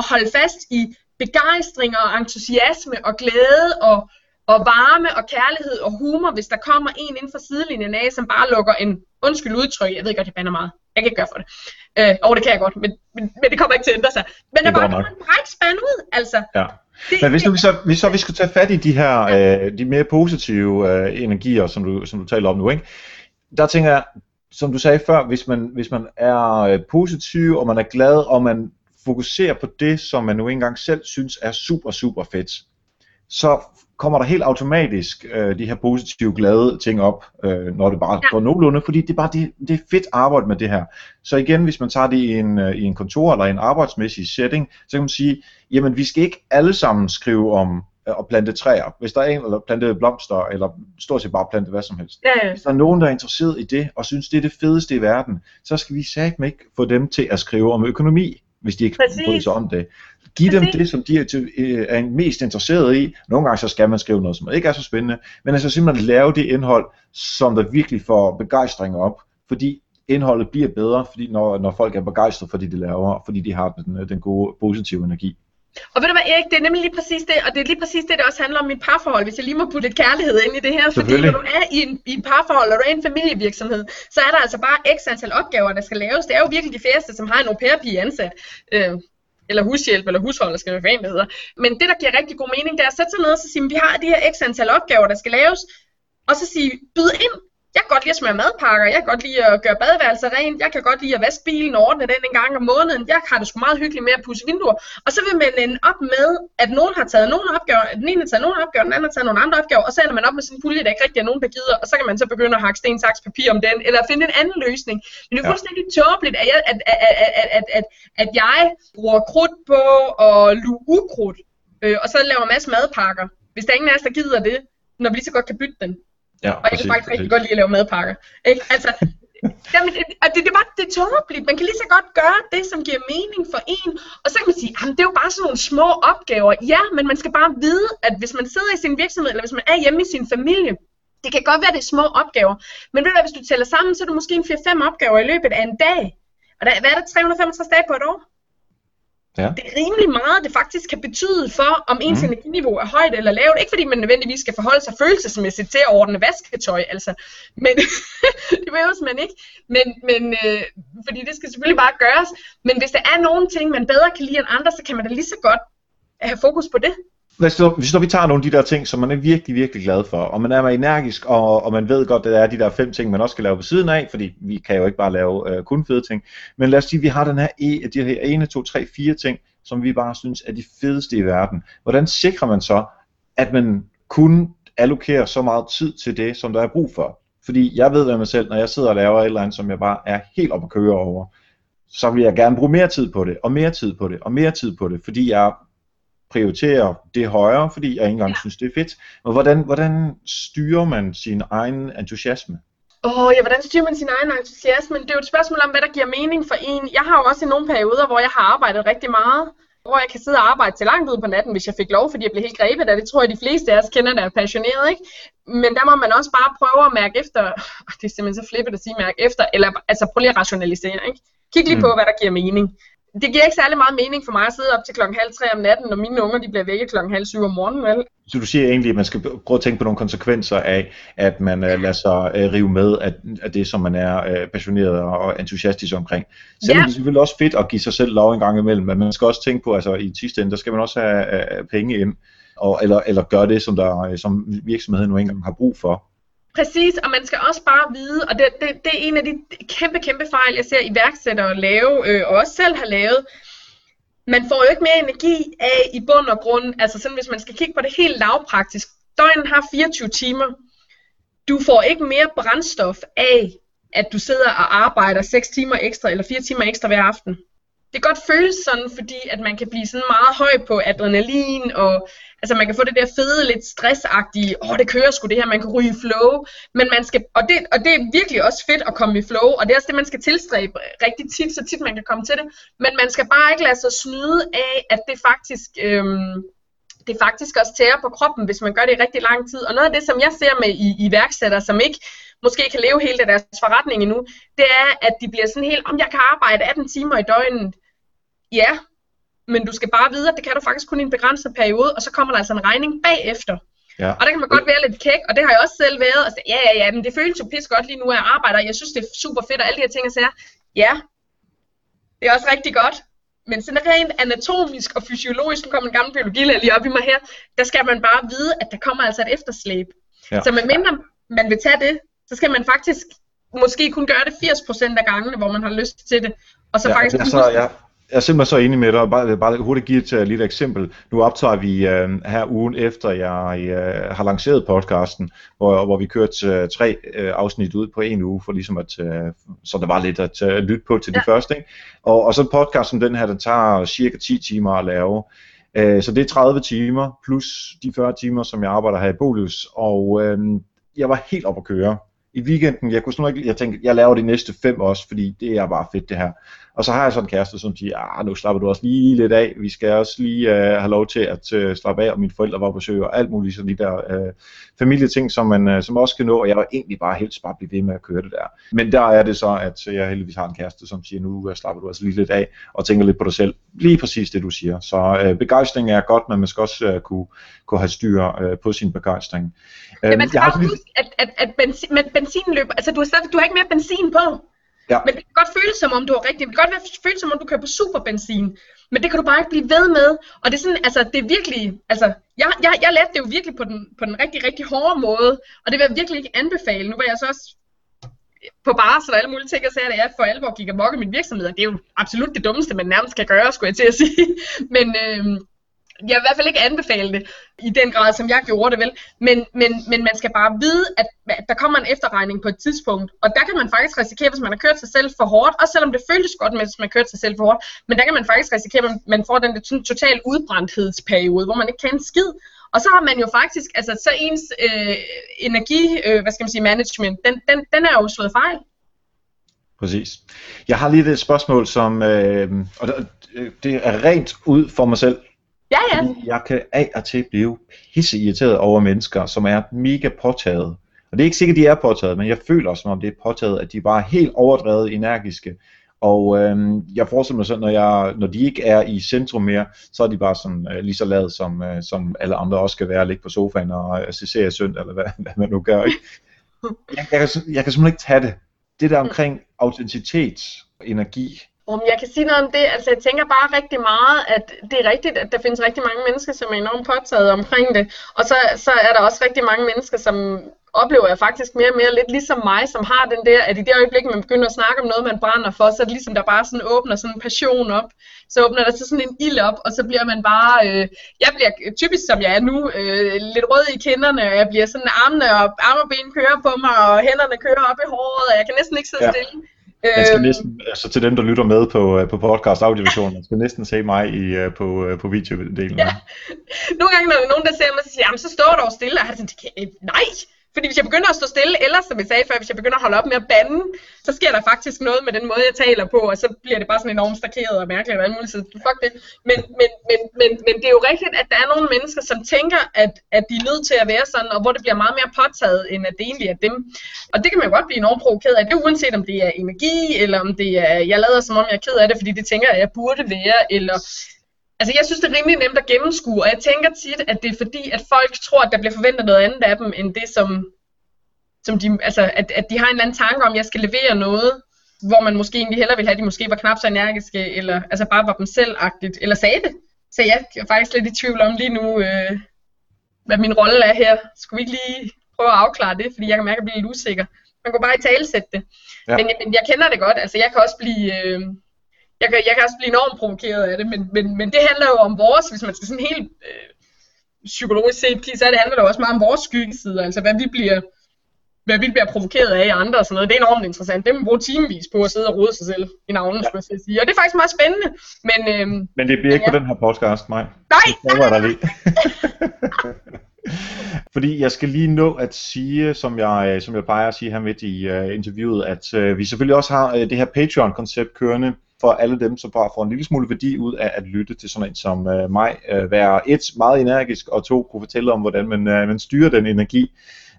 at holde fast i begejstring og entusiasme og glæde og, og varme og kærlighed og humor, hvis der kommer en inden for sidelinjen af, som bare lukker en undskyld udtryk. Jeg ved godt, jeg bander meget. Jeg kan ikke gøre for det. Øh, og det kan jeg godt, men, men, men det kommer ikke til at ændre sig. Men der bare kommer en brækspand ud, altså. Ja. Det, men hvis nu vi så, hvis så vi skal tage fat i de her, ja. øh, de mere positive øh, energier, som du, som du taler om nu, ikke? der tænker jeg, som du sagde før, hvis man, hvis man er øh, positiv, og man er glad, og man fokuserer på det, som man nu engang selv synes er super, super fedt, så kommer der helt automatisk øh, de her positive, glade ting op, øh, når det bare ja. går nogenlunde, fordi det er bare det, det er fedt arbejde med det her. Så igen, hvis man tager det i en, øh, i en kontor eller en arbejdsmæssig setting, så kan man sige, jamen vi skal ikke alle sammen skrive om øh, at plante træer, hvis der er en, eller plante blomster, eller stort set bare plante hvad som helst. Ja, ja. Hvis der er nogen, der er interesseret i det, og synes, det er det fedeste i verden, så skal vi satme ikke få dem til at skrive om økonomi, hvis de ikke bryder sig om det. Giv dem det, som de er, til, øh, er mest interesseret i. Nogle gange så skal man skrive noget, som ikke er så spændende, men altså simpelthen lave det indhold, som der virkelig får begejstring op, fordi indholdet bliver bedre, fordi når, når folk er begejstrede for det, de laver, fordi de har den, den gode positive energi. Og ved du hvad, Erik, det er nemlig lige præcis det, og det er lige præcis det, det også handler om mit parforhold, hvis jeg lige må putte lidt kærlighed ind i det her. Fordi når du er i en, i en parforhold, og du er i en familievirksomhed, så er der altså bare x antal opgaver, der skal laves. Det er jo virkelig de færreste, som har en au pair ansat. Øh, eller hushjælp, eller hushold, skal være, det hedder. Men det, der giver rigtig god mening, det er at sætte sig ned og sige, at vi har de her x antal opgaver, der skal laves, og så sige, byd ind, jeg kan godt lide at smøre madpakker, jeg kan godt lide at gøre badeværelser rent, jeg kan godt lide at vaske bilen og ordne den en gang om måneden, jeg har det sgu meget hyggeligt med at pusse vinduer. Og så vil man ende op med, at nogen har taget nogle opgaver, den ene har taget nogle opgaver, den anden har taget nogle andre opgaver, og så ender man op med sådan en pulje, der ikke rigtig er nogen, der gider, og så kan man så begynde at hakke sten, saks, papir om den, eller finde en anden løsning. Men det er fuldstændig tåbeligt, at jeg, at, at, at, at, at, at jeg bruger krudt på at luge ukrudt, øh, og så laver en masse madpakker, hvis der er ingen af os, der gider det, når vi lige så godt kan bytte den. Ja, og jeg kan faktisk rigtig godt lide at lave madpakker. Ikke? Altså, (laughs) jamen, det, det, det, er bare, det er tåbeligt. Man kan lige så godt gøre det, som giver mening for en. Og så kan man sige, at det er jo bare sådan nogle små opgaver. Ja, men man skal bare vide, at hvis man sidder i sin virksomhed, eller hvis man er hjemme i sin familie, det kan godt være, det er små opgaver. Men ved du hvis du tæller sammen, så er det måske en 4-5 opgaver i løbet af en dag. Og der, hvad er der 365 dage på et år? Ja. Det er rimelig meget, det faktisk kan betyde for, om ens mm. energiniveau er højt eller lavt. Ikke fordi man nødvendigvis skal forholde sig følelsesmæssigt til at ordne vasketøj, altså. Men (laughs) det behøves man ikke. Men, men, øh, fordi det skal selvfølgelig bare gøres. Men hvis der er nogle ting, man bedre kan lide end andre, så kan man da lige så godt have fokus på det hvis, du, hvis vi tager nogle af de der ting, som man er virkelig, virkelig glad for, og man er energisk, og, og man ved godt, at der er de der fem ting, man også skal lave på siden af, fordi vi kan jo ikke bare lave øh, kun fede ting, men lad os sige, at vi har den her, e, de her 1, 2, 3, 4 ting, som vi bare synes er de fedeste i verden. Hvordan sikrer man så, at man kun allokerer så meget tid til det, som der er brug for? Fordi jeg ved ved mig selv, når jeg sidder og laver et eller andet, som jeg bare er helt op at køre over, så vil jeg gerne bruge mere tid på det, og mere tid på det, og mere tid på det, fordi jeg prioritere det højere, fordi jeg ikke engang ja. synes, det er fedt. Men hvordan, hvordan styrer man sin egen entusiasme? Åh, oh, ja, hvordan styrer man sin egen entusiasme? Det er jo et spørgsmål om, hvad der giver mening for en. Jeg har jo også i nogle perioder, hvor jeg har arbejdet rigtig meget, hvor jeg kan sidde og arbejde til langt ud på natten, hvis jeg fik lov, fordi jeg blev helt grebet af det. tror jeg, de fleste af os kender, der er passioneret, ikke? Men der må man også bare prøve at mærke efter, det er simpelthen så flippet at sige mærke efter, eller altså prøv lige at rationalisere, ikke? Kig lige mm. på, hvad der giver mening det giver ikke særlig meget mening for mig at sidde op til klokken halv tre om natten, når mine unger de bliver vækket klokken halv syv om morgenen, vel? Så du siger egentlig, at man skal prøve at tænke på nogle konsekvenser af, at man uh, lader sig uh, rive med af, af det, som man er uh, passioneret og entusiastisk omkring. Selvom ja. det er selvfølgelig også fedt at give sig selv lov en gang imellem, men man skal også tænke på, altså i sidste ende, der skal man også have uh, penge ind, og, eller, eller gøre det, som, der, som virksomheden nu engang har brug for. Præcis, og man skal også bare vide, og det, det, det er en af de kæmpe, kæmpe fejl, jeg ser iværksættere lave, øh, og også selv har lavet. Man får jo ikke mere energi af i bund og grund, altså sådan hvis man skal kigge på det helt lavpraktisk. Døgnet har 24 timer. Du får ikke mere brændstof af, at du sidder og arbejder 6 timer ekstra, eller 4 timer ekstra hver aften det kan godt føles sådan, fordi at man kan blive sådan meget høj på adrenalin, og altså man kan få det der fede, lidt stressagtige, åh, oh, det kører sgu det her, man kan ryge i flow, men man skal, og det, og det er virkelig også fedt at komme i flow, og det er også det, man skal tilstræbe rigtig tit, så tit man kan komme til det, men man skal bare ikke lade sig snyde af, at det faktisk, øhm, det faktisk også tærer på kroppen, hvis man gør det i rigtig lang tid, og noget af det, som jeg ser med i, iværksættere, som ikke måske kan leve hele deres forretning endnu, det er, at de bliver sådan helt, om jeg kan arbejde 18 timer i døgnet. Ja, men du skal bare vide, at det kan du faktisk kun i en begrænset periode, og så kommer der altså en regning bagefter. Ja. Og der kan man godt være lidt kæk, og det har jeg også selv været. Og så, ja, ja, ja, men det føles jo pis godt lige nu, at jeg arbejder. Jeg synes, det er super fedt, og alle de her ting, jeg siger, ja, det er også rigtig godt. Men sådan rent anatomisk og fysiologisk, nu kommer en gammel biologilærer lige op i mig her, der skal man bare vide, at der kommer altså et efterslæb. Ja. Så medmindre man vil tage det, så skal man faktisk måske kun gøre det 80% af gangene, hvor man har lyst til det. Og så ja, faktisk det er så, ja, jeg er simpelthen så enig med dig, bare, bare hurtigt give et uh, lille eksempel. Nu optager vi uh, her ugen efter, jeg uh, har lanceret podcasten, hvor, hvor vi kørte uh, tre uh, afsnit ud på en uge, for ligesom at, uh, så der var lidt at uh, lytte på til ja. de første. Ikke? Og, og så en podcast som den her, den tager cirka 10 timer at lave. Uh, så det er 30 timer, plus de 40 timer, som jeg arbejder her i Bolius, og uh, jeg var helt op at køre i weekenden, jeg kunne sådan ikke, jeg tænkte, jeg laver de næste fem også, fordi det er bare fedt det her. Og så har jeg sådan en kæreste, som siger, ah, nu slapper du også lige lidt af, vi skal også lige uh, have lov til at uh, slappe af, og mine forældre var på besøg, og alt muligt sådan de der uh, familieting, som man uh, som også kan nå, og jeg var egentlig bare helt bare blive ved med at køre det der. Men der er det så, at jeg heldigvis har en kæreste, som siger, nu uh, slapper du altså lige lidt af, og tænker lidt på dig selv. Lige præcis det, du siger. Så uh, begejstring er godt, men man skal også uh, kunne, kunne have styr uh, på sin begejstring. Ja, man skal bare huske, at, at, at benzin, men benzinløb, altså du har, stadig, du har ikke mere benzin på. Ja. Men det kan godt føles som om du er rigtig, det kan godt føles som om du kører på superbenzin, men det kan du bare ikke blive ved med. Og det er sådan, altså det er virkelig, altså jeg, jeg, jeg lærte det jo virkelig på den, på den rigtig, rigtig hårde måde, og det vil jeg virkelig ikke anbefale. Nu var jeg så også på barsel og alle mulige ting, og sagde, at jeg for alvor gik amok i min virksomhed, og det er jo absolut det dummeste, man nærmest kan gøre, skulle jeg til at sige. (laughs) Men, øh, jeg vil i hvert fald ikke anbefale det i den grad, som jeg gjorde det vel, men, men, men man skal bare vide, at, at der kommer en efterregning på et tidspunkt, og der kan man faktisk risikere, hvis man har kørt sig selv for hårdt, også selvom det føltes godt, hvis man har kørt sig selv for hårdt, men der kan man faktisk risikere, at man får den der total udbrændthedsperiode, hvor man ikke kan en skid, og så har man jo faktisk, altså så ens øh, energi, øh, hvad skal man sige, management, den, den, den er jo slået fejl. Præcis. Jeg har lige et spørgsmål, som, øh, og det er rent ud for mig selv, Ja, ja. jeg kan af og til blive pisse irriteret over mennesker, som er mega påtaget. Og det er ikke sikkert, at de er påtaget, men jeg føler som om det er påtaget, at de bare er helt overdrevet energiske. Og øhm, jeg forestiller mig sådan, når, jeg, når de ikke er i centrum mere, så er de bare sådan, øh, lige så lavet, som, øh, som alle andre også skal være, ligge på sofaen og øh, se serie sønd, eller hvad, (laughs) hvad man nu gør. Ikke? (laughs) Jeg, jeg, kan, jeg kan simpelthen ikke tage det. Det der omkring autenticitet, energi, om jeg kan sige noget om det, altså jeg tænker bare rigtig meget, at det er rigtigt, at der findes rigtig mange mennesker, som er enormt påtaget omkring det. Og så, så er der også rigtig mange mennesker, som oplever jeg faktisk mere og mere lidt ligesom mig, som har den der, at i det øjeblik, man begynder at snakke om noget, man brænder for, så er det ligesom, der bare sådan åbner sådan en passion op. Så åbner der så sådan en ild op, og så bliver man bare, øh, jeg bliver typisk som jeg er nu, øh, lidt rød i kinderne, og jeg bliver sådan armene og arme og ben kører på mig, og hænderne kører op i håret, og jeg kan næsten ikke sidde ja. stille. Man skal øhm. næsten, altså til dem, der lytter med på, øh, på podcast audiovision, man skal næsten se mig i, øh, på, øh, på videodelen. Ja. (laughs) Nogle gange, når der er nogen, der ser mig, så siger jamen så står der jo stille, og har sådan, nej, fordi hvis jeg begynder at stå stille, eller som jeg sagde før, hvis jeg begynder at holde op med at bande, så sker der faktisk noget med den måde, jeg taler på, og så bliver det bare sådan enormt stakeret og mærkeligt og alt muligt. Så fuck det. Men, men, men, men, men det er jo rigtigt, at der er nogle mennesker, som tænker, at, at de er nødt til at være sådan, og hvor det bliver meget mere påtaget, end at det egentlig er dem. Og det kan man jo godt blive enormt provokeret af. Det er uanset om det er energi, eller om det er, jeg lader som om jeg er ked af det, fordi det tænker jeg, jeg burde være, eller Altså, jeg synes, det er rimelig nemt at gennemskue, og jeg tænker tit, at det er fordi, at folk tror, at der bliver forventet noget andet af dem, end det, som, som de, altså, at, at de har en eller anden tanke om, at jeg skal levere noget, hvor man måske egentlig hellere ville have, at de måske var knap så energiske, eller altså bare var dem selvagtigt, eller sagde det. Så jeg er faktisk lidt i tvivl om lige nu, øh, hvad min rolle er her. Skulle vi ikke lige prøve at afklare det, fordi jeg kan mærke, at jeg bliver lidt usikker. Man kan bare i talesætte det. Ja. Men, men jeg kender det godt, altså jeg kan også blive... Øh, jeg kan, jeg kan også blive enormt provokeret af det, men, men, men det handler jo om vores, hvis man skal sådan helt øh, psykologisk set, så det handler det også meget om vores skyggesider, altså hvad vi bliver, hvad vi bliver provokeret af i andre og sådan noget. Det er enormt interessant. Det må man bruge timevis på at sidde og rode sig selv i navnet, ja. skulle jeg sige. Og det er faktisk meget spændende. Men, øhm, men det bliver ikke ja. på den her podcast, nej. Nej, det nej, nej, nej. (laughs) Fordi jeg skal lige nå at sige, som jeg, som jeg plejer at sige her midt i uh, interviewet, at uh, vi selvfølgelig også har uh, det her Patreon-koncept kørende, for alle dem, som bare får en lille smule værdi ud af at lytte til sådan en som øh, mig, øh, være et, meget energisk, og to, kunne fortælle om, hvordan man, øh, man styrer den energi.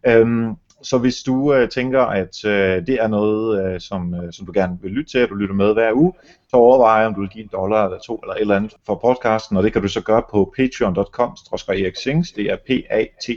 Øhm, så hvis du øh, tænker, at øh, det er noget, øh, som, øh, som du gerne vil lytte til, at du lytter med hver uge, så overvej, om du vil give en dollar eller to eller et eller andet for podcasten, og det kan du så gøre på patreon.com, e det er p a t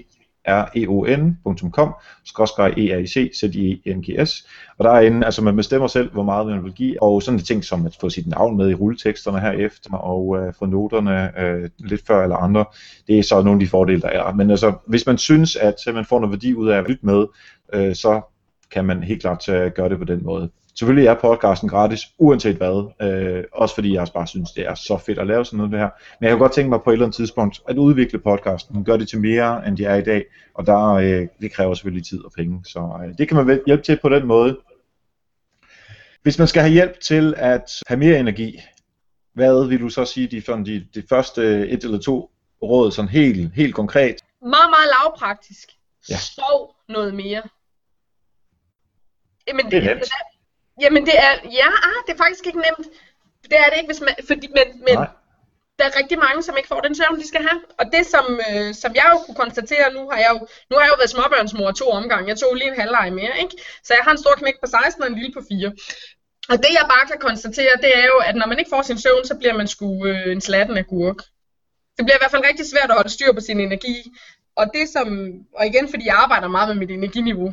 reon.com, skråstreg EAIC, z i n g s Og derinde, altså man bestemmer selv, hvor meget man vil give, og sådan en ting som at få sit navn med i rulleteksterne her efter, og øh, få noterne øh, lidt før eller andre, det er så nogle af de fordele, der er. Men altså, hvis man synes, at man får noget værdi ud af at lytte med, øh, så kan man helt klart uh, gøre det på den måde. Selvfølgelig er podcasten gratis, uanset hvad. Øh, også fordi jeg bare synes, det er så fedt at lave sådan noget det her. Men jeg kan godt tænke mig på et eller andet tidspunkt at udvikle podcasten, gøre det til mere, end de er i dag. Og der, øh, det kræver selvfølgelig tid og penge. Så øh, det kan man hjælpe til på den måde. Hvis man skal have hjælp til at have mere energi, hvad vil du så sige, de, de, de første et eller to råd, sådan helt, helt konkret? Meget, meget lavpraktisk. Ja. Sov noget mere. Jamen, det er nemt. Jamen det er, ja, ah, det er faktisk ikke nemt. Det er det ikke, hvis man, fordi, men, men der er rigtig mange, som ikke får den søvn, de skal have. Og det, som, øh, som jeg jo kunne konstatere, nu har jeg jo, nu har jeg jo været småbørnsmor to omgange. Jeg tog lige en halvleg mere, ikke? Så jeg har en stor knæk på 16 og en lille på 4. Og det jeg bare kan konstatere, det er jo, at når man ikke får sin søvn, så bliver man sgu øh, en slatten af gurk. Det bliver i hvert fald rigtig svært at holde styr på sin energi. Og det som, og igen fordi jeg arbejder meget med mit energiniveau,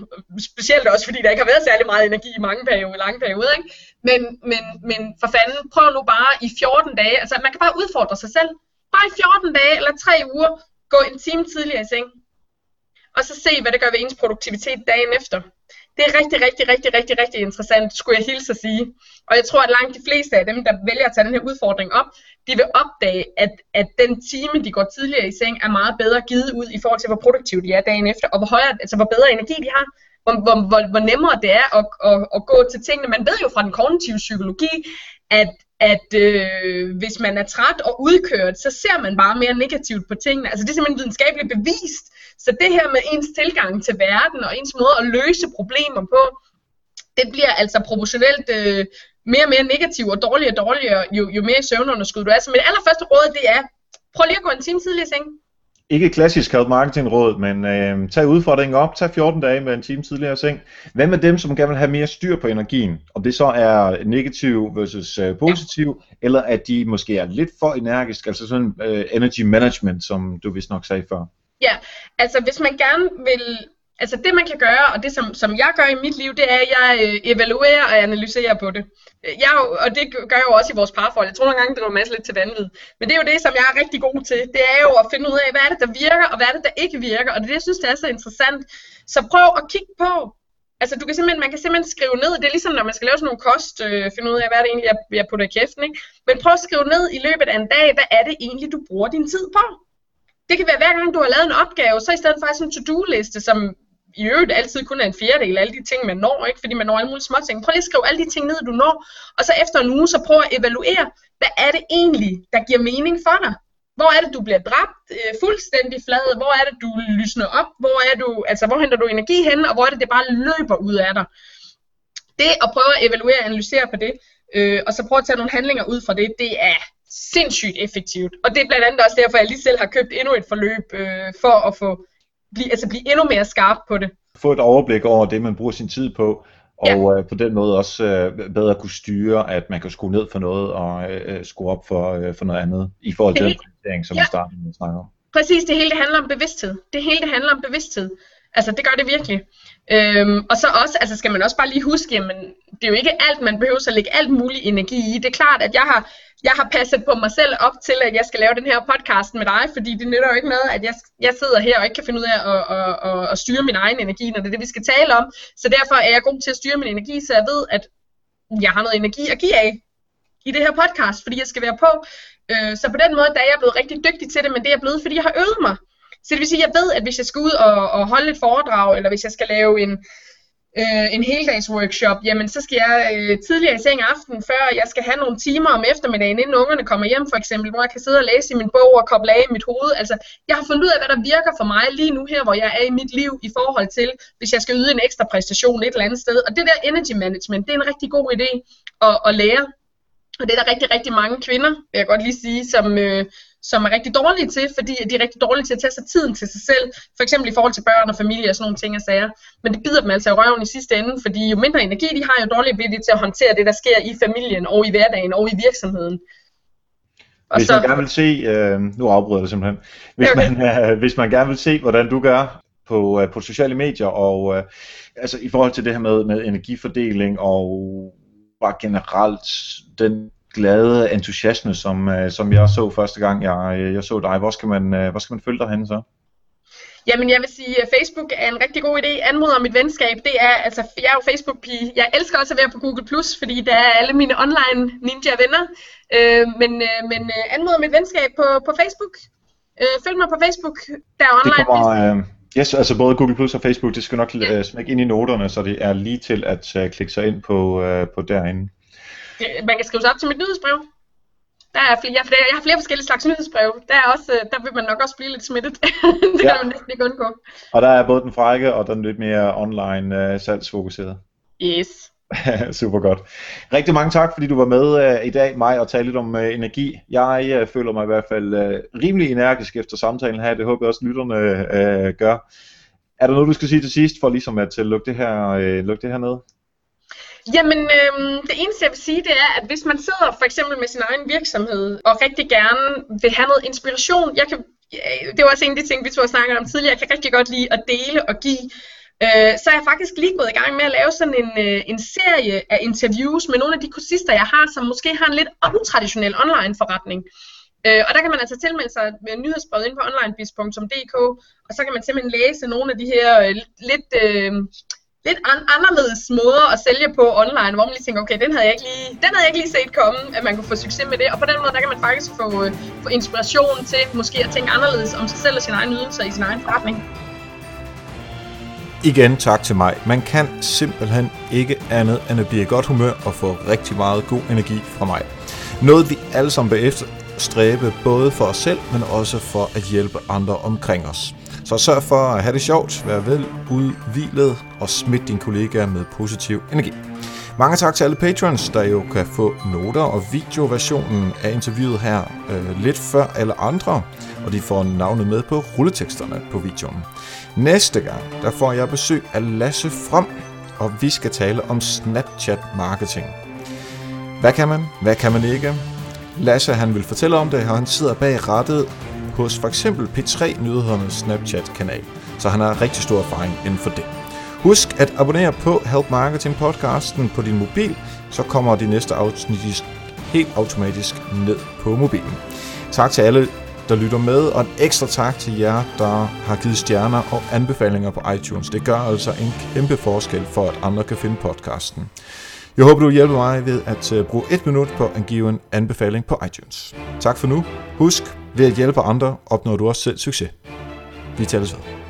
specielt også fordi der ikke har været særlig meget energi i mange perioder, lange perioder, ikke? Men, men, men for fanden, prøv nu bare i 14 dage, altså man kan bare udfordre sig selv. Bare i 14 dage eller 3 uger, gå en time tidligere i seng. Og så se, hvad det gør ved ens produktivitet dagen efter. Det er rigtig, rigtig, rigtig, rigtig, rigtig interessant, skulle jeg hilse at sige. Og jeg tror, at langt de fleste af dem, der vælger at tage den her udfordring op, de vil opdage, at, at den time, de går tidligere i seng, er meget bedre givet ud i forhold til, hvor produktive de er dagen efter, og hvor, højere, altså, hvor bedre energi de har, hvor, hvor, hvor, hvor nemmere det er at, at, at gå til tingene. Man ved jo fra den kognitive psykologi, at, at øh, hvis man er træt og udkørt, så ser man bare mere negativt på tingene. Altså det er simpelthen videnskabeligt bevist. Så det her med ens tilgang til verden og ens måde at løse problemer på, det bliver altså proportionelt øh, mere og mere negativ og dårligere og dårligere, jo, jo mere søvnunderskud du er. Så mit allerførste råd, det er, prøv lige at gå en time tidligere i seng ikke klassisk help marketing råd, men øh, tag udfordringen op, tag 14 dage med en time tidligere seng. Hvad med dem, som gerne vil have mere styr på energien? Om det så er negativ versus øh, positiv, ja. eller at de måske er lidt for energiske, altså sådan øh, energy management, som du vist nok sagde før. Ja, altså hvis man gerne vil altså det man kan gøre, og det som, som jeg gør i mit liv, det er, at jeg øh, evaluerer og analyserer på det. Øh, jeg, og det gør jeg jo også i vores parforhold. Jeg tror nogle gange, det var masser lidt til vanvid. Men det er jo det, som jeg er rigtig god til. Det er jo at finde ud af, hvad er det, der virker, og hvad er det, der ikke virker. Og det er det, jeg synes, det er så interessant. Så prøv at kigge på, Altså, du kan simpelthen, man kan simpelthen skrive ned, det er ligesom, når man skal lave sådan nogle kost, øh, finde ud af, hvad er det egentlig, jeg, jeg putter i kæften, ikke? Men prøv at skrive ned i løbet af en dag, hvad er det egentlig, du bruger din tid på? Det kan være, hver gang du har lavet en opgave, så i stedet for sådan en to-do-liste, som i øvrigt altid kun er en fjerdedel af alle de ting, man når, ikke? fordi man når alle mulige små ting. Prøv lige at skrive alle de ting ned, du når, og så efter en uge, så prøv at evaluere, hvad er det egentlig, der giver mening for dig? Hvor er det, du bliver dræbt øh, fuldstændig flad? Hvor er det, du lysner op? Hvor, er du, altså, hvor henter du energi hen? Og hvor er det, det bare løber ud af dig? Det at prøve at evaluere og analysere på det, øh, og så prøve at tage nogle handlinger ud fra det, det er sindssygt effektivt. Og det er blandt andet også derfor, at jeg lige selv har købt endnu et forløb øh, for at få blive, altså blive endnu mere skarp på det. Få et overblik over det, man bruger sin tid på, og ja. øh, på den måde også øh, bedre kunne styre, at man kan skrue ned for noget og øh, skrue op for, øh, for noget andet, i forhold til det den prioritering, som ja. vi startede med at snakke om. Præcis, det hele det handler om bevidsthed. Det hele det handler om bevidsthed. Altså, det gør det virkelig. Øhm, og så også, altså skal man også bare lige huske, jamen, det er jo ikke alt, man behøver at lægge alt mulig energi i. Det er klart, at jeg har, jeg har passet på mig selv op til, at jeg skal lave den her podcast med dig, fordi det nytter jo ikke noget, at jeg, jeg sidder her og ikke kan finde ud af at, at, at, at styre min egen energi, når det er det, vi skal tale om. Så derfor er jeg god til at styre min energi, så jeg ved, at jeg har noget energi at give af i det her podcast, fordi jeg skal være på. Øh, så på den måde, der er jeg blevet rigtig dygtig til det, men det er jeg blevet, fordi jeg har øvet mig. Så det vil sige, at jeg ved, at hvis jeg skal ud og, og holde et foredrag, eller hvis jeg skal lave en, øh, Øh, en heldags workshop, jamen så skal jeg øh, tidligere i seng aften, før jeg skal have nogle timer om eftermiddagen, inden ungerne kommer hjem for eksempel, hvor jeg kan sidde og læse i min bog og koble af i mit hoved. Altså, jeg har fundet ud af, hvad der virker for mig lige nu her, hvor jeg er i mit liv i forhold til, hvis jeg skal yde en ekstra præstation et eller andet sted. Og det der energy management, det er en rigtig god idé at, at lære. Og det er der rigtig, rigtig mange kvinder, vil jeg godt lige sige, som, øh, som er rigtig dårlige til, fordi de er rigtig dårlige til at tage sig tiden til sig selv, for eksempel i forhold til børn og familie og sådan nogle ting og sager. Men det bider dem altså i røven i sidste ende, fordi jo mindre energi de har, jo dårligere bliver de til at håndtere det, der sker i familien og i hverdagen og i virksomheden. Og hvis så, man gerne vil se, øh, nu afbryder jeg simpelthen, hvis, okay. man, øh, hvis man gerne vil se, hvordan du gør på, øh, på sociale medier, og øh, altså i forhold til det her med, med energifordeling, og bare generelt den glade entusiasme, som, øh, som jeg så første gang, jeg, øh, jeg så dig. Hvor skal man, øh, hvor skal man følge dig hen så? Jamen, jeg vil sige, at Facebook er en rigtig god idé. Anmoder om et venskab, det er, altså, jeg er jo Facebook-pige. Jeg elsker også at være på Google+, fordi der er alle mine online ninja-venner. Øh, men øh, men øh, anmoder om et venskab på, på Facebook. Øh, følg mig på Facebook, der er online. Det kommer, øh, yes, altså både Google Plus og Facebook, det skal nok ja. Øh, smække ind i noterne, så det er lige til at uh, klikke sig ind på, uh, på derinde. Man kan skrive sig op til mit nyhedsbrev. Der er flere, jeg, flere, jeg har flere forskellige slags nyhedsbreve. Der, er også, der vil man nok også blive lidt smittet. (laughs) det ja. kan man næsten ikke undgå. Og der er både den frække og den lidt mere online uh, salgsfokuseret. Yes. (laughs) Super godt. Rigtig mange tak, fordi du var med uh, i dag, mig, og tale lidt om uh, energi. Jeg uh, føler mig i hvert fald uh, rimelig energisk efter samtalen her. Det håber jeg også, lytterne uh, gør. Er der noget, du skal sige til sidst, for ligesom at uh, lukke det her, lukke det her ned? Jamen, øhm, det eneste jeg vil sige, det er, at hvis man sidder for eksempel med sin egen virksomhed, og rigtig gerne vil have noget inspiration, jeg kan, øh, det var også en af de ting, vi to har snakket om tidligere, jeg kan rigtig godt lide at dele og give, øh, så er jeg faktisk lige gået i gang med at lave sådan en, øh, en serie af interviews med nogle af de kursister, jeg har, som måske har en lidt utraditionel online forretning. Øh, og der kan man altså tilmelde sig med nyhedsbrevet ind på onlinebiz.dk, og så kan man simpelthen læse nogle af de her øh, lidt... Øh, lidt an- anderledes måder at sælge på online, hvor man lige tænker, okay, den havde jeg ikke lige, den havde jeg ikke lige set komme, at man kunne få succes med det. Og på den måde, der kan man faktisk få, øh, få inspiration til måske at tænke anderledes om sig selv og sin egen ydelser i sin egen forretning. Igen tak til mig. Man kan simpelthen ikke andet end at blive i godt humør og få rigtig meget god energi fra mig. Noget vi alle sammen vil efterstræbe, både for os selv, men også for at hjælpe andre omkring os. Så sørg for at have det sjovt, vær vel udvilet og smid din kollega med positiv energi. Mange tak til alle patrons, der jo kan få noter og videoversionen af interviewet her øh, lidt før alle andre, og de får navnet med på rulleteksterne på videoen. Næste gang, der får jeg besøg af Lasse From, og vi skal tale om Snapchat marketing. Hvad kan man? Hvad kan man ikke? Lasse han vil fortælle om det, og han sidder bag rattet hos for eksempel P3 Nyhedernes Snapchat-kanal, så han har rigtig stor erfaring inden for det. Husk at abonnere på Help Marketing podcasten på din mobil, så kommer de næste afsnit helt automatisk ned på mobilen. Tak til alle, der lytter med, og en ekstra tak til jer, der har givet stjerner og anbefalinger på iTunes. Det gør altså en kæmpe forskel for, at andre kan finde podcasten. Jeg håber, du hjælper mig ved at øh, bruge et minut på at give en anbefaling på iTunes. Tak for nu. Husk, ved at hjælpe andre opnår du også selv succes. Vi tales ved.